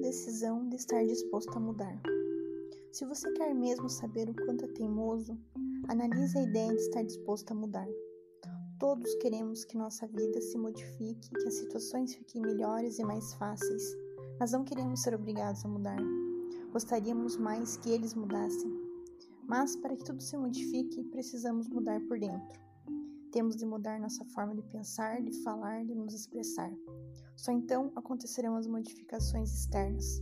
decisão de estar disposto a mudar. Se você quer mesmo saber o quanto é teimoso, analise a ideia de estar disposto a mudar. Todos queremos que nossa vida se modifique, que as situações fiquem melhores e mais fáceis, mas não queremos ser obrigados a mudar. Gostaríamos mais que eles mudassem. Mas para que tudo se modifique, precisamos mudar por dentro. Temos de mudar nossa forma de pensar, de falar, de nos expressar. Só então acontecerão as modificações externas.